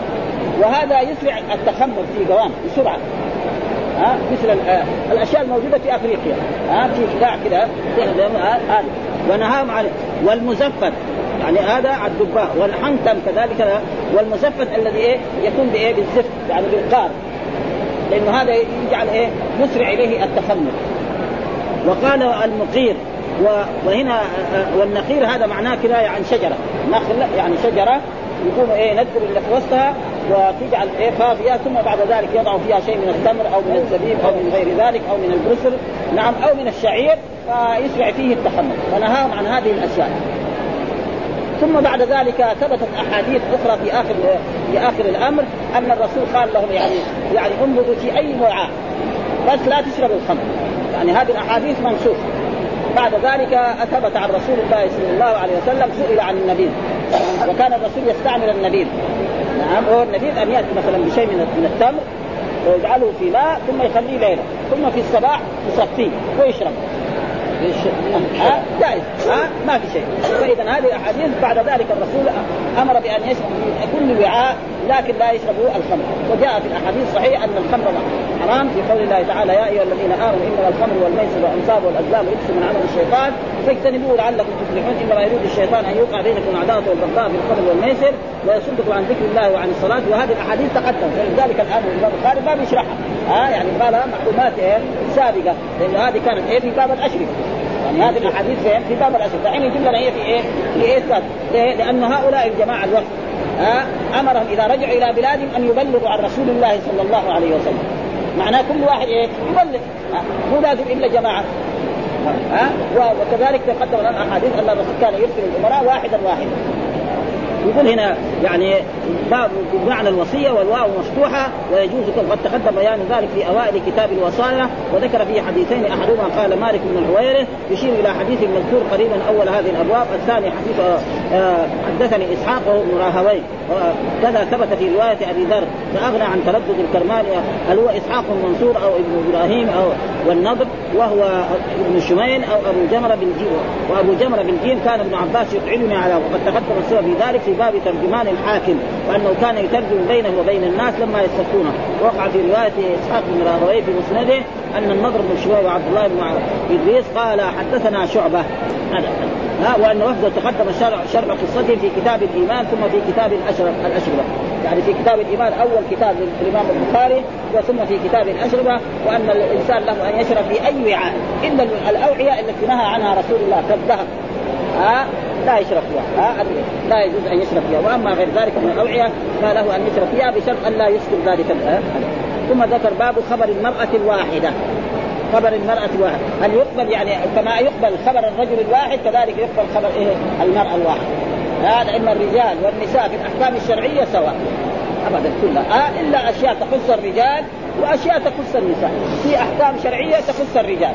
وهذا يسرع التخمر في دوام بسرعة. ها؟ آه مثل آه الأشياء الموجودة في أفريقيا. ها؟ في قاع كده. هذا ونهاهم عن والمزفت. يعني هذا الدباء والحنتم كذلك والمزفت الذي إيه؟ يكون بإيه؟ بالزفت. يعني بالقار. لأنه هذا يجعل إيه؟ يسرع إليه التخمر. وقال المقير وهنا والنخير هذا معناه كناية عن شجرة. نخل يعني شجرة يقوم إيه؟ ينزل اللي في وسطها وتجعل إيه؟ فاضية ثم بعد ذلك يضع فيها شيء من التمر أو من الزبيب أو من غير ذلك أو من البرسل نعم أو من الشعير فيشرع فيه التخمر. فنهاهم عن هذه الأشياء. ثم بعد ذلك ثبتت أحاديث أخرى في اخر في آخر الأمر أن الرسول قال لهم يعني يعني انبذوا في أي وعاء بس لا تشربوا الخمر. يعني هذه الأحاديث منسوخة. بعد ذلك ثبت عن رسول الله صلى الله عليه وسلم سئل عن النبيذ وكان الرسول يستعمل النبيذ. نعم هو النبيذ أن يأتي مثلا بشيء من التمر ويجعله في ماء ثم يخليه ليلة. ثم في الصباح يصفيه ويشرب ها؟ جائز. ها؟ ما في شيء. فإذا هذه الاحاديث بعد ذلك الرسول أمر بأن يشرب كل وعاء لكن لا يشربوا الخمر. وجاء في الأحاديث الصحيحه أن الخمر حرام في قول الله تعالى يا أيها الذين آمنوا إنما الخمر والميسر والأنصاب والأزلام رجس من عمل الشيطان. فاجتنبوه لعلكم تفلحون. إنما يريد الشيطان أن يوقع بينكم العداوة والبغضاء في الخمر والميسر ويصدكم عن ذكر الله وعن الصلاة. وهذه الأحاديث تقدم. ولذلك الآن الامام البخاري ما بيشرحها. ها؟ يعني قالها معلومات إيه سابقة. لأن هذه كانت إيه؟ في باب الأشرف. يعني هذه الأحاديث في باب الأشرف. دحين يجيب لنا هي في إيه؟ في إيه ليه؟ لأن هؤلاء الجماعة الوقت ها؟ أمرهم إذا رجعوا إلى بلادهم أن يبلغوا عن رسول الله صلى الله عليه وسلم. معناه كل واحد إيه؟ يبلغ. مو لازم إلا جماعة. ها؟ وكذلك تقدم لنا أحاديث أن الرسول كان يرسل الأمراء واحدا واحدا. يقول هنا يعني باب بمعنى الوصية والواو مفتوحة ويجوز قد تقدم بيان ذلك في أوائل كتاب الوصايا وذكر فيه حديثين. أحدهما قال مالك بن الحويرث يشير إلى حديث مذكور قريبا أول هذه الأبواب الثاني حديث حدثني إسحاق بن راهويه كذا ثبت في رواية أبي ذر فأغنى عن تردد الكرماني هل هو إسحاق منصور أو ابن إبراهيم أو والنضر وهو ابن شميل أو أبو جمرة بالجيم وأبو جمرة بالجيم كان ابن عباس يقعدني على وقد تقدم السبب في ذلك في باب ترجمان الحاكم وأنه كان يترجم بينه وبين الناس لما يستفتونه. وقع في رواية إسحاق بن راهويه في مسنده أن النضر بن شوي وعبد الله بن إدريس قال حدثنا شعبة. هذا ها وأن وفد تقدم شرع شرع قصته في كتاب الإيمان ثم في كتاب الاشرف الأشربة. يعني في كتاب الإيمان أول كتاب للإمام البخاري وثم في كتاب الأشربة وأن الإنسان له أن يشرب في أي وعاء إلا الأوعية التي نهى عنها رسول الله كالذهب ها لا يشرب فيها ها لا يجوز أن يشرب فيها. وأما غير ذلك من الأوعية فله أن يشرب فيها بشرط أن لا يسكن ذلك ثم ذكر باب خبر المرأة الواحدة. خبر المرأة الواحد هل يقبل يعني كما يقبل خبر الرجل الواحد كذلك يقبل خبر إيه؟ المرأة الواحد. هذا إن الرجال والنساء في الأحكام الشرعية سواء. أبدا كلها. آه إلا أشياء تخص الرجال وأشياء تخص النساء. في أحكام شرعية تخص الرجال.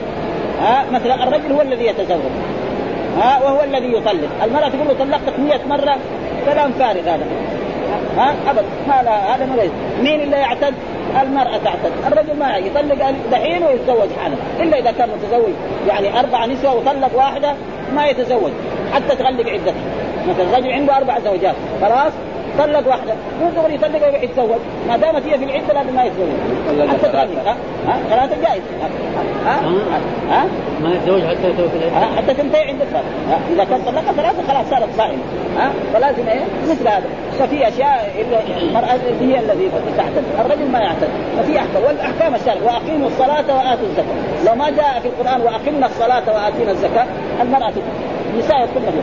ها آه مثلا الرجل هو الذي يتزوج. ها آه وهو الذي يطلق. المرأة تقول له طلقتك 100 مرة كلام فارغ هذا. ها ابدا. ما لا هذا ما مين اللي يعتد؟ المرأة تعتد، الرجل ما يطلق دحين ويتزوج حالا، إلا إذا كان متزوج. يعني أربع نسوة وطلق واحدة ما يتزوج. حتى تغلق عدته. مثلا الرجل عنده أربع زوجات، خلاص؟ طلق واحدة. مو دغري يطلق ويروح يتزوج. ما دامت هي في العده لازم ما يتزوج. حتى تغلق ها ها؟ ثلاثة جائز. ها؟ ها؟ ما يتزوج حتى يتزوج في العده حتى تنتهي عند الثلاث. إذا كان طلقها ثلاثة خلاص صارت صائمة. ها؟ فلازم إيه؟ مثل هذا. ففي أشياء المرأة هي الذي تعتد الرجل ما يعتد. ففي أحكام. والأحكام الشرع وأقيموا الصلاة وآتوا الزكاة. لو ما جاء في القرآن وأقمنا الصلاة وآتينا الزكاة المرأة النساء يدخلن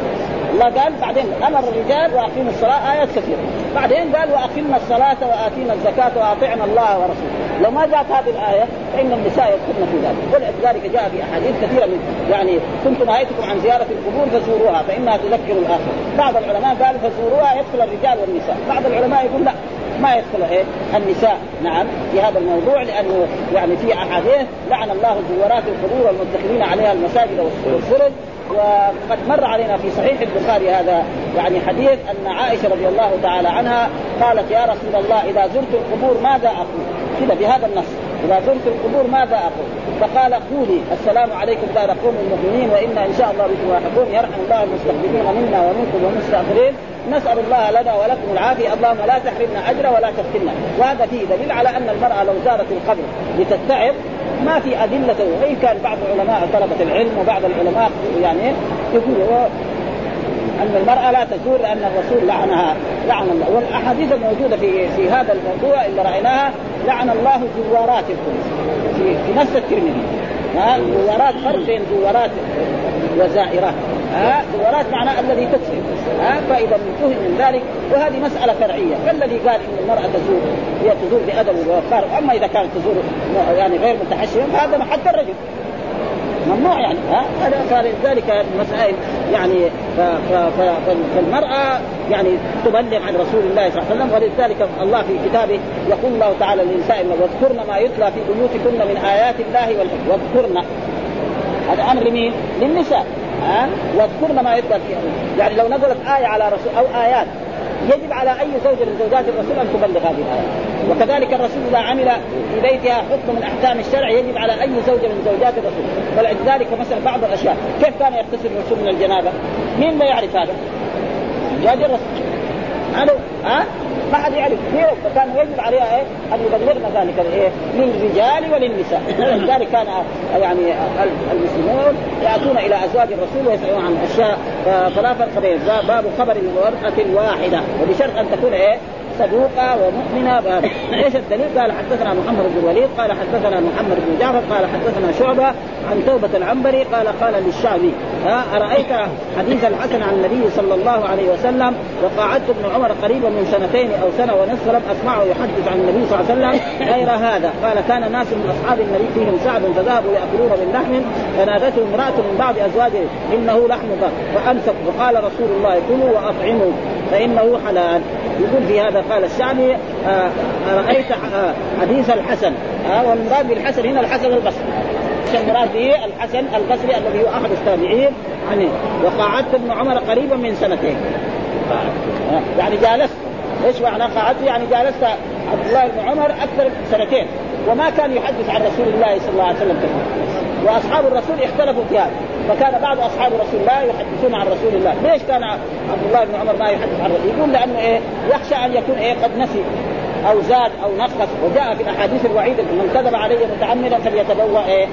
الله قال بعدين أمر الرجال وأقيموا الصلاة آيات كثيرة. بعدين قال واقمنا الصلاة وآتينا الزكاة وأطعنا الله ورسوله. لو ما جاءت هذه الآية فإن النساء يدخلن في ذلك. ولذلك جاء في أحاديث كثيرة من يعني كنت نهيتكم عن زيارة القبور فزوروها فإنها تذكر الآخرة. بعض العلماء قال فزوروها يدخل الرجال والنساء. بعض العلماء يقول لا ما يدخل إيه؟ النساء. نعم في هذا الموضوع لأنه يعني في أحاديث لعن الله زوارات القبور والمتخذين عليها المساجد والسرد وقد مر علينا في صحيح البخاري هذا يعني حديث أن عائشة رضي الله تعالى عنها قالت يا رسول الله إذا زرت القبور ماذا أقول؟ كذا بهذا النص إذا زرت القبور ماذا أقول؟ فقال قولي السلام عليكم دار قوم المؤمنين وإنا إن شاء الله بكم لاحقون يرحم الله المستقبلين منا ومنكم والمستاخرين نسأل الله لنا ولكم العافية اللهم لا تحرمنا اجر ولا تفتنا وهذا فيه دليل على أن المرأة لو زارت القبر لتتعب ما في أدلة وإن كان بعض علماء طلبة العلم وبعض العلماء يعني يقولوا أن المرأة لا تزور لأن الرسول لعنها لعن الله. والأحاديث الموجودة في في هذا الموضوع اللي رأيناها لعن الله زوارات في, في نفس الترمذي. زوارات فرق بين زوارات وزائرات. ها زورات معناه الذي تسري ها فإذا فهم من ذلك وهذه مسألة فرعية. فالذي قال إن المرأة تزور هي تزور بأدب ووقار أما إذا كانت تزور يعني غير متحشمه فهذا حتى الرجل. ممنوع يعني ها؟ فلذلك المسائل يعني ف ف ف فالمرأة يعني تبلغ عن رسول الله صلى الله عليه وسلم ولذلك الله في كتابه يقول الله تعالى للنساء واذكرن ما يتلى في بيوتكن من آيات الله واذكرن. هذا أمر مين؟ للنساء. ها واذكرن ما يتلى في يعني لو نزلت آية على رسول أو آيات يجب على أي زوجه من زوجات الرسول أن تبلغ هذه الآية. وكذلك الرسول إذا عمل في بيتها حكم من أحكام الشرع يجب على أي زوجه من زوجات الرسول. ولذلك مثلا بعض الأشياء. كيف كان يغتسل الرسول من الجنابة؟ مين ما يعرف هذا؟ زوج الرسول. هذا ها؟ ما حد يعرف كيف فكان يجب عليها إيه؟ أن يبلغن ذلك الإيه؟ للرجال وللنساء ولذلك كان يعني المسلمون يأتون إلى أزواج الرسول ويسألون عن اشياء فلا فرق بين باب خبر المراه الواحده وبشرط أن تكون إيه؟ صدوقة ومؤمنة بهذا إيش الدليل؟ قال حدثنا محمد بن الوليد قال حدثنا محمد بن جعفر قال حدثنا شعبة عن توبة العنبري قال قال للشعبي ها أرأيت حديث الحسن عن النبي صلى الله عليه وسلم وقعدت ابن عمر قريبا من سنتين أو سنة ونصف لم أسمعه يحدث عن النبي صلى الله عليه وسلم غير هذا قال كان ناس من أصحاب النبي فيهم سعد فذهبوا يأكلون من لحم فنادته امرأة من بعض أزواجه إنه لحم ضر فأمسك وقال رسول الله كلوا وأطعموا فإنه حلال يقول في هذا قال الشعبي آه رأيت آه حديث الحسن. آه والمراد بالحسن هنا الحسن البصري. المراد به الحسن البصري الذي هو أحد التابعين عنه. وقعدت ابن عمر قريبا من سنتين. يعني جالست. إيش معنى قعدت يعني جالست عبد الله بن عمر أكثر سنتين. وما كان يحدث عن رسول الله صلى الله عليه وسلم. كثير وأصحاب الرسول اختلفوا في هذا. فكان بعض أصحاب رسول الله يحدثون عن رسول الله، ليش كان عبد الله بن عمر ما يحدث عن رسول يقول لأنه إيه؟ يخشى أن يكون إيه؟ قد نسي. أو زاد أو نقص وجاء في الأحاديث الوعيدة من كذب علي متعمدا فليتبوأ إيه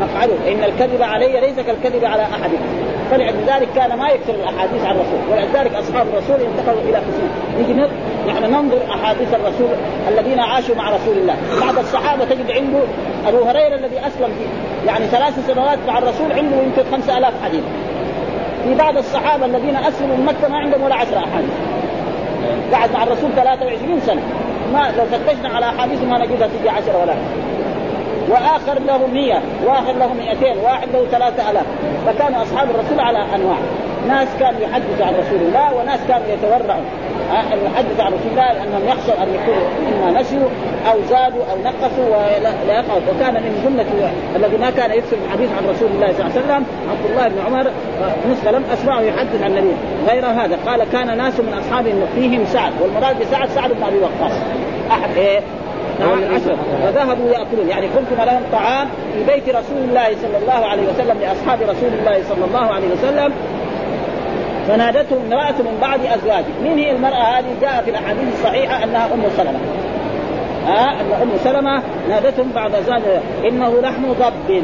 مقعده إن الكذب علي ليس كالكذب على احدكم فلذلك كان ما يكثر الأحاديث عن الرسول ولذلك أصحاب الرسول انتقلوا إلى قسمين نيجي نحن ننظر أحاديث الرسول الذين عاشوا مع رسول الله. بعض الصحابة تجد عنده أبو هريرة الذي أسلم في يعني ثلاث سنوات مع الرسول عنده يمكن خمسة ألاف حديث. في بعض الصحابة الذين أسلموا من مكة ما عندهم ولا عشر أحاديث. قعد مع الرسول 23 سنة. ما لو فتشنا على أحاديث ما نجدها تجي 10 ولا وآخر له 100 واخر له 200 واحد له 3000 فكان أصحاب الرسول على أنواع. ناس كانوا يحدثوا عن رسول الله وناس كانوا يتورعوا. أن يحدث عن رسول الله لانهم يخشوا أن يكونوا اما نسيوا أو زادوا أو نقصوا ولا وكان من جمله الذي ما كان يكسب الحديث عن رسول الله صلى الله عليه وسلم عبد الله بن عمر نسخة لم أسمعه يحدث عن النبي غير هذا. قال كان ناس من أصحاب فيهم سعد والمراد بسعد سعد بن أبي وقاص. احد إيه؟ نعم العشرة فذهبوا يأكلون. يعني قلتم لهم طعام في بيت رسول الله صلى الله عليه وسلم لأصحاب رسول الله صلى الله عليه وسلم. فنادته امرأة من بعض أزواجه. من هي المرأة هذه؟ جاء في الأحاديث الصحيحة أنها أم سلمة. ها؟ أن أم سلمة نادتهم بعض أزواجها. إنه لحم ضب.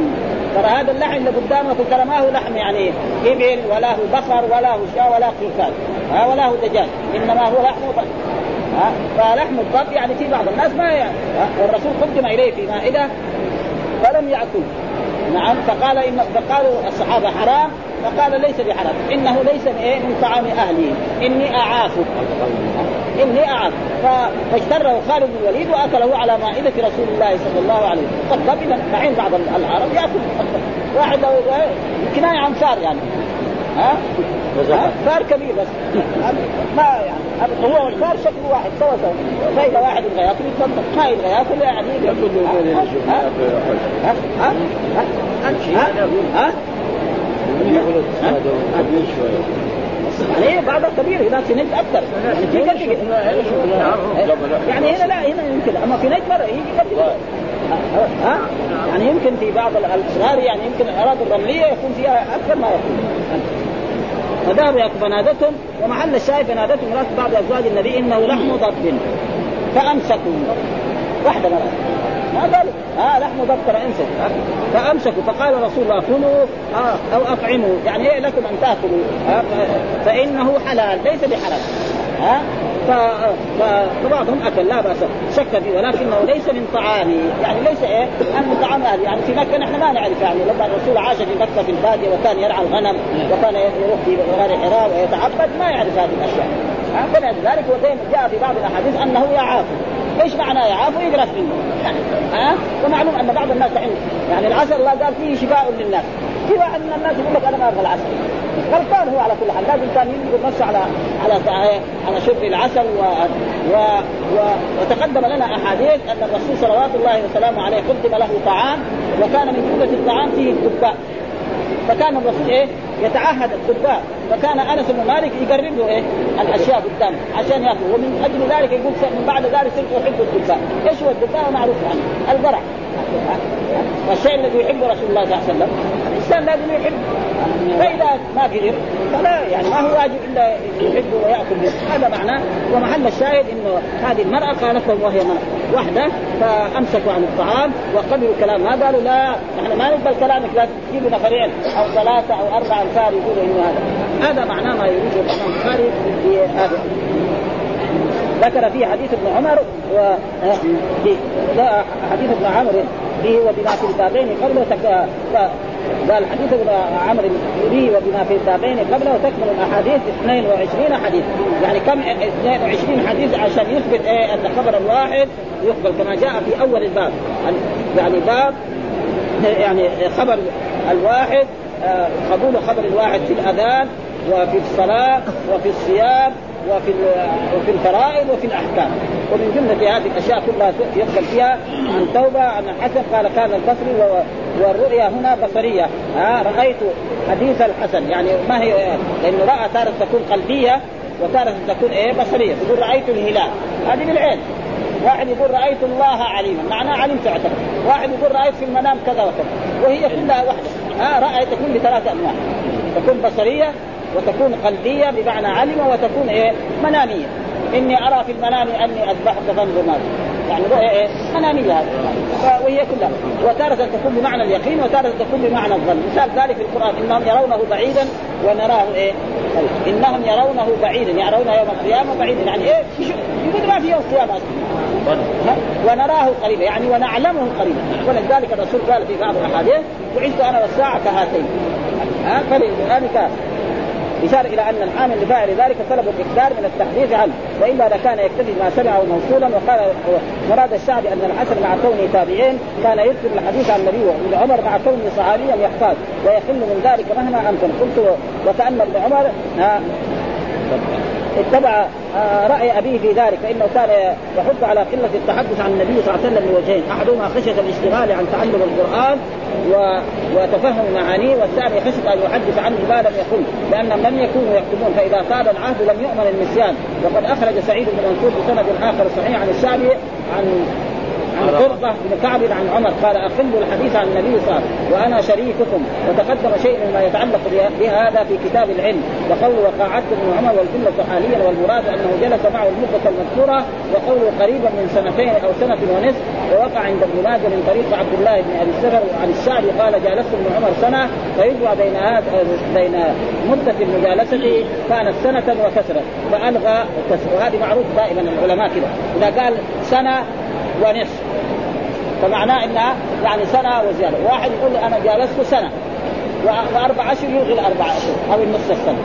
ترى هذا اللحم اللي قدامك ترى ما هو لحم يعني إبل ولا هو بقر ولا هو شاة ولا قيفان ها؟ ولا هو دجاج. إنما هو لحم ضب. ها؟ فلحم الضب يعني في بعض الناس ما يعني. والرسول قدم إليه في مائدة فلم يأكل. نعم فقال إن فقالوا الصحابة حرام فقال ليس بحرام. إنه ليس من إيه من طعام أهلي. إني اعافه إني أعاف. فاشتره خالد بن الوليد وأكله على مائدة رسول الله صلى الله عليه وسلم. طب اذا بعين بعض العرب ياكل واحد كناية عن فار يعني. ها؟ فار كبير بس. ما يعني هو والفار شكله واحد سوا سوا. فاذا واحد يبغى ياكل يتفضل ما يبغى ياكل يعني ها؟ ها؟ ها؟ ها؟ ها؟ يعني بعض كبير هناك في نجد أكثر. يعني في قد يعني هنا لا هنا يمكن. أما في نجد مرة يجي. قد ها؟ يعني يمكن في بعض الصغار يعني يمكن الاراضي الرملية يكون فيها أكثر ما يكون. فذهبوا فنادتهم ومحل الشاهد فنادتهم امراه بعض أزواج النبي إنه لحم ضب فأمسكوا. واحدة مرة. ما قالوا. ها لحم ضبط انسى فأمسكوا. فقال رسول الله كلوا آه أو أطعموا. يعني إيه لكم أن تأكلوا؟ آه فإنه حلال ليس بحلال ها فبعضهم أكل لا بأس. شك فيه ولكنه ليس من طعامه. يعني ليس إيه؟ من طعام اهله يعني في مكة نحن ما نعرف يعني لما الرسول عاش في مكة في البادية وكان يرعى الغنم وكان يروح في غار حراء ويتعبد ما يعرف هذه الأشياء. فلذلك ودائما جاء في بعض الأحاديث أنه يعاف. إيش معنى يعاف؟ ويقرف منه ها؟ ومعلوم أن بعض الناس يعني العسل الله قال فيه شفاء للناس. في واحد من الناس يقول لك أنا ما أبغى العسل غلطان هو على كل حال. لازم كان ينقل نفسه على على على شرب العسل و... و... و... وتقدم لنا أحاديث أن الرسول صلوات الله وسلامه عليه قدم له طعام وكان من جمله الطعام فيه الدباء. فكان الرسول إيه؟ يتعهد الدباء. فكان أنس بن مالك يقرب له إيه؟ الأشياء قدامه عشان يأكل. ومن أجل ذلك يقول من بعد ذلك صرت أحب الدباء. إيش هو الدباء؟ معروف عنه. البرع. والشيء الذي يحبه رسول الله صلى الله عليه وسلم. الإنسان لازم يحب. فإذا ما قدر فلا يعني ما هو واجب إلا يحب ويأكل منه هذا معناه ومحل الشاهد انه هذه المرأة قالت لهم وهي وحدة فأمسكوا عن الطعام وقبلوا الكلام. ما قالوا لا نحن ما نقبل كلامك لا تجيبوا نفرين أو ثلاثة أو أربعة انفار يقولوا إنه هذا. هذا معناه ما يريده الإمام البخاري في هذا. ذكر فيه حديث ابن عمر و حديث ابن عمر به وبما في البابين قبله تك... قال حديث ابن عمرو به وبما في البابين قبله تكمل الأحاديث 22 حديث. يعني كم؟ 22 حديث عشان يثبت إيه؟ أن خبر الواحد يقبل كما جاء في أول الباب. يعني باب يعني خبر الواحد آه، قبول خبر الواحد في الأذان وفي الصلاة وفي الصيام وفي وفي الفرائض وفي الأحكام. ومن جمله هذه الأشياء كلها يقبل فيها عن توبة عن الحسن. قال كان البصري والرؤيا هنا بصرية. ها رأيت حديث الحسن. يعني ما هي لأنه رأى تارة تكون قلبية وتارة تكون إيه؟ بصرية. يقول رأيت الهلال. هذه بالعين. واحد يقول رأيت الله عليما. معناه علمت اعتبر واحد يقول رأيت في المنام كذا وكذا. وهي كلها واحدة. ها رأي تكون بثلاث أنواع. تكون بصرية وتكون قلبية بمعنى علم وتكون إيه؟ منامية. إني أرى في المنام أني اذبحك فانظر ماذا يعني رؤيا إيه؟ منامية هذه. وهي كلها. وتارة تكون بمعنى اليقين وتارة تكون بمعنى الظن. مثال ذلك في القرآن. إنهم يرونه بعيدا ونراه إيه؟ إنهم يرونه بعيدا. يرونه يوم القيامة بعيدا. يعني إيه؟ يقول ما في يوم القيامة ونراه قريبا. يعني ونعلمه قريبا. ولذلك الرسول قال في بعض الأحاديث بعثت أنا والساعة كهاتين. ها؟ فلذلك إشارة إلى أن العامل لفاعل ذلك طلب الإكثار من التحديث عنه وإلا لكان يكتفي ما سمعه موصولا. وقال مراد الشعب أن الحسن مع كونه تابعين كان يذكر الحديث عن النبي وابن عمر مع كونه صحابيا يحتاج ويخل من ذلك مهما أمكن. قلت وكأن ابن عمر اتبع آه، رأي أبيه في ذلك فإنه كان يحث على قلة التحدث عن النبي صلى الله عليه وسلم بوجهين أحدهما خشية الاشتغال عن تعلم القرآن و... وتفهم معانيه والثاني خشية أن يحدث عنه ما لم يقل لانهم لم يكونوا يكتبون فإذا طال العهد لم يؤمن النسيان. وقد أخرج سعيد بن منصور بسند آخر صحيح عن الشعبي عن عن قرطة بن كعب عن عمر قال أخلوا الحديث عن النبي صلى الله عليه وسلم وأنا شريككم وتقدم شيء مما يتعلق بهذا في كتاب العلم وقول وقاعدت ابن عمر والجملة حاليا والمراد أنه جلس معه المدة المذكورة وقوله قريبا من سنتين أو سنة ونصف ووقع عند ابن ماجه من طريق عبد الله بن أبي السفر عن الشعبي قال جالست ابن عمر سنة فيجمع بين بين مدة المجالسة كانت سنة وكسرة فألغى وهذه معروف دائما العلماء كذا إذا قال سنة ونصف فمعناه إنها يعني سنة وزيادة، واحد يقول أنا جالست سنة وأربع أشهر يلغي الأربع أشهر أو النصف السنة.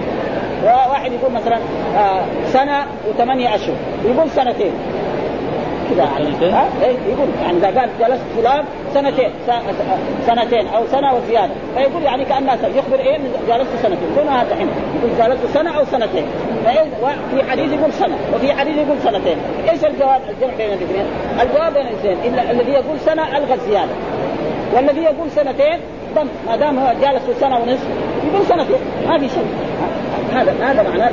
وواحد يقول مثلا آه سنة وثمانية أشهر، يقول سنتين. كذا يعني ها؟ إيه يقول يعني إذا قال جلست فلان سنتين سنتين أو سنة وزيادة. فيقول يعني كانها يخبر إيه؟ جلست سنتين. دون هذا الحين؟ يقول جلست سنة أو سنتين. في حديث يقول سنة وفي حديث يقول سنتين. إيش الجواب؟ الجمع بين الاثنين؟ الجواب بين الاثنين الا الذي يقول سنة ألغى الزيادة. والذي يقول سنتين ضم. ما دام هو جالس سنة ونصف يقول سنتين. ما في شيء. هذا هذا معناه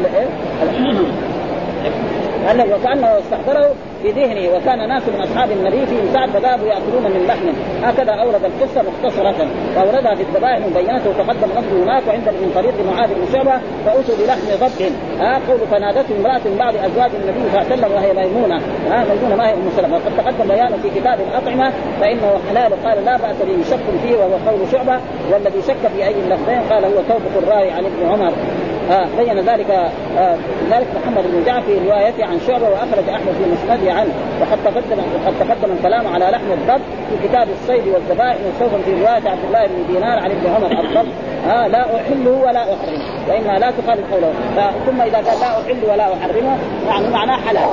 لأنه وكأنه استحضره في ذهنه وكان ناس من أصحاب النبي فيهم سعد فذهبوا يأكلون من لحم. هكذا أورد القصة مختصرة. وأوردها في الذبائح مبينة وتقدم لفظه هناك وعند من طريق معاذ بن شعبة فأتوا بلحم ضبط ها قول فنادته امرأة من بعض أزواج النبي وسلم وهي ميمونة. ها ميمونة ما هي أم سلمة. وقد تقدم بيانه في كتاب الأطعمة فإنه حلال. قال لا بأس به شك فيه وهو قول شعبة والذي شك في أي اللفظين قال هو توبة الراوي عن ابن عمر. آه بين ذلك آه ذلك محمد بن جعفر في روايته عن شعبة وأخرج أحمد في مسنده عنه. وقد تقدم وقد تقدم الكلام على لحم الضب في كتاب الصيد والذبائح وسوف في رواية عبد الله بن دينار عن ابن عمر الضب. آه لا احله ولا احرمه وإنها لا تخالف قوله. ثم إذا قال لا أحل ولا احرمه يعني معناه حلال.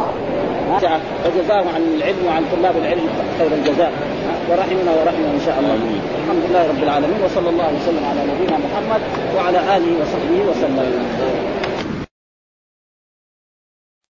فجزاه عن العلم وعن طلاب العلم خير الجزاء. ورحمنا ورحمة إن شاء الله. الحمد لله رب العالمين وصلى الله وسلم على نبينا محمد وعلى آله وصحبه وسلم.